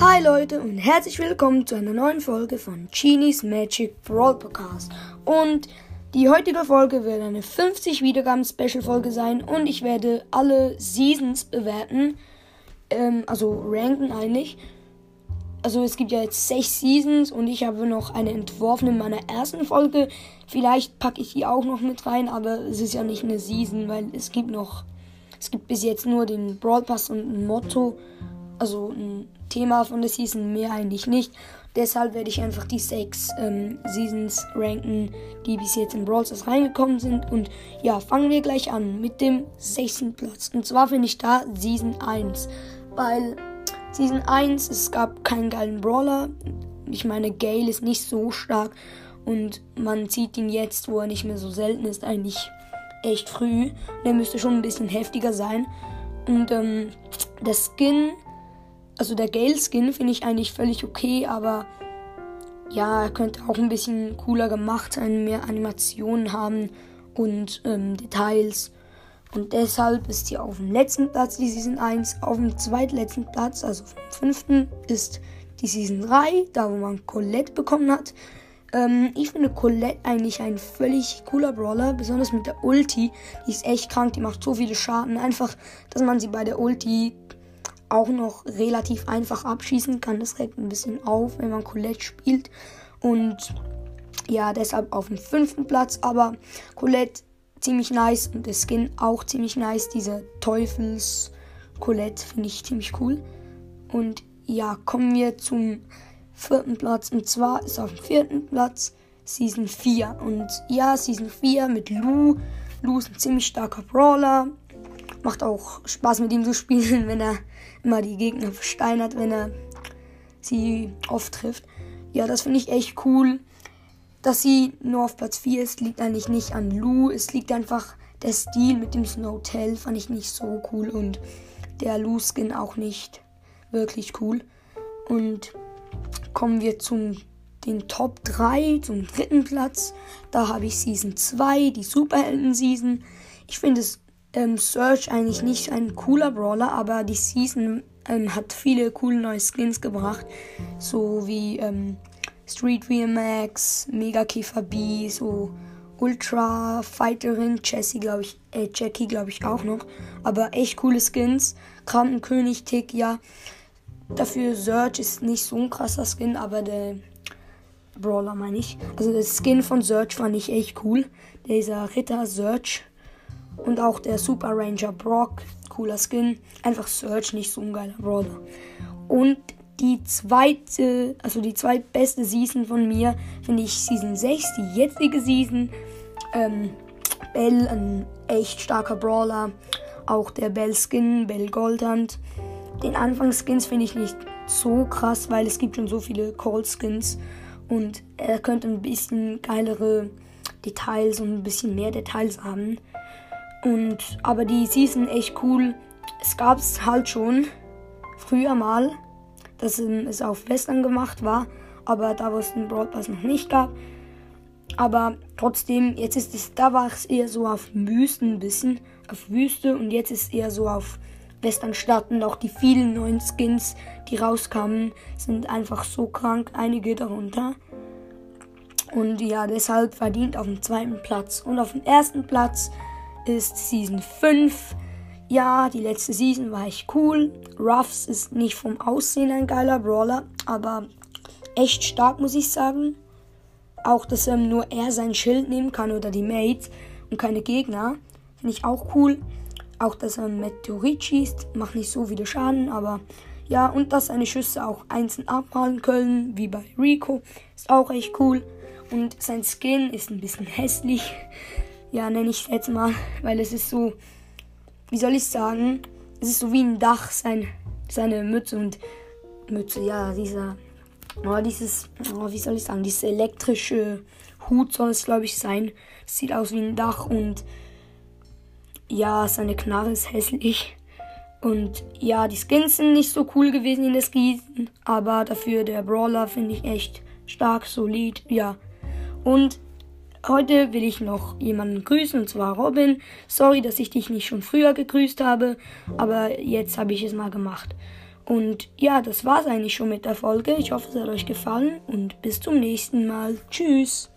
Hi Leute und herzlich willkommen zu einer neuen Folge von Genies Magic Brawl Podcast. Und die heutige Folge wird eine 50 Wiedergaben Special Folge sein und ich werde alle Seasons bewerten, ähm, also ranken eigentlich. Also es gibt ja jetzt sechs Seasons und ich habe noch eine entworfen in meiner ersten Folge. Vielleicht packe ich die auch noch mit rein, aber es ist ja nicht eine Season, weil es gibt noch, es gibt bis jetzt nur den Brawl Pass und ein Motto, also ein Thema von der Season, mehr eigentlich nicht. Deshalb werde ich einfach die sechs ähm, Seasons ranken, die bis jetzt in Brawl Stars reingekommen sind. Und ja, fangen wir gleich an mit dem sechsten Platz. Und zwar finde ich da Season 1. Weil Season 1, es gab keinen geilen Brawler. Ich meine, Gale ist nicht so stark. Und man sieht ihn jetzt, wo er nicht mehr so selten ist, eigentlich echt früh. Der müsste schon ein bisschen heftiger sein. Und ähm, der Skin also der Gale-Skin finde ich eigentlich völlig okay, aber ja, er könnte auch ein bisschen cooler gemacht sein, mehr Animationen haben und ähm, Details. Und deshalb ist hier auf dem letzten Platz die Season 1. Auf dem zweitletzten Platz, also vom fünften, ist die Season 3, da wo man Colette bekommen hat. Ähm, ich finde Colette eigentlich ein völlig cooler Brawler, besonders mit der Ulti. Die ist echt krank, die macht so viele Schaden. Einfach, dass man sie bei der Ulti auch noch relativ einfach abschießen kann. Das regt ein bisschen auf, wenn man Colette spielt. Und ja, deshalb auf dem fünften Platz. Aber Colette ziemlich nice und der Skin auch ziemlich nice. Diese Teufels Colette finde ich ziemlich cool. Und ja, kommen wir zum vierten Platz. Und zwar ist auf dem vierten Platz Season 4. Und ja, Season 4 mit Lou. Lou ist ein ziemlich starker Brawler. Macht auch Spaß mit ihm zu spielen, wenn er immer die Gegner versteinert, wenn er sie oft trifft. Ja, das finde ich echt cool. Dass sie nur auf Platz 4 ist, liegt eigentlich nicht an Lou. Es liegt einfach der Stil mit dem Snowtail, fand ich nicht so cool. Und der Lou-Skin auch nicht wirklich cool. Und kommen wir zum den Top 3, zum dritten Platz. Da habe ich Season 2, die Superhelden-Season. Ich finde es ähm, Search eigentlich nicht ein cooler Brawler, aber die Season ähm, hat viele coole neue Skins gebracht. So wie ähm, Street VMAX, Mega Käfer B, so Ultra Fighterin, Jessie, glaube ich, äh, Jackie, glaube ich auch noch. Aber echt coole Skins. Krankenkönig, Tick, ja. Dafür Search ist nicht so ein krasser Skin, aber der Brawler meine ich. Also der Skin von Search fand ich echt cool. Dieser Ritter Search und auch der Super Ranger Brock, cooler Skin. Einfach Search, nicht so ein geiler Brawler. Und die zweite, also die zweitbeste Season von mir, finde ich Season 6, die jetzige Season. Ähm, Bell, ein echt starker Brawler. Auch der Bell Skin, Bell Goldhand. Den Anfangsskins finde ich nicht so krass, weil es gibt schon so viele Cold Skins. Und er könnte ein bisschen geilere Details und ein bisschen mehr Details haben. Und, aber die Season echt cool. Es gab es halt schon früher mal, dass es auf Western gemacht war, aber da wo es den Broadpass noch nicht gab. Aber trotzdem, jetzt ist es, da war es eher so auf Wüsten ein bisschen, auf Wüste und jetzt ist es eher so auf Westernstadt und auch die vielen neuen Skins, die rauskamen, sind einfach so krank, einige darunter. Und ja, deshalb verdient auf dem zweiten Platz. Und auf dem ersten Platz ist Season 5. Ja, die letzte Season war echt cool. Ruffs ist nicht vom Aussehen ein geiler Brawler, aber echt stark, muss ich sagen. Auch, dass ähm, nur er sein Schild nehmen kann oder die Mates und keine Gegner. Finde ich auch cool. Auch, dass er Meteorit schießt, macht nicht so viele Schaden, aber ja, und dass seine Schüsse auch einzeln abprallen können, wie bei Rico, ist auch echt cool. Und sein Skin ist ein bisschen hässlich ja, nenne ich es jetzt mal, weil es ist so, wie soll ich sagen, es ist so wie ein Dach, sein, seine Mütze und Mütze, ja, dieser, oh, dieses, oh, wie soll ich sagen, dieses elektrische Hut soll es, glaube ich, sein. sieht aus wie ein Dach und ja, seine Knarre ist hässlich. Und ja, die Skins sind nicht so cool gewesen in der Season, aber dafür der Brawler finde ich echt stark, solid, ja. Und Heute will ich noch jemanden grüßen, und zwar Robin. Sorry, dass ich dich nicht schon früher gegrüßt habe, aber jetzt habe ich es mal gemacht. Und ja, das war's eigentlich schon mit der Folge. Ich hoffe, es hat euch gefallen und bis zum nächsten Mal. Tschüss.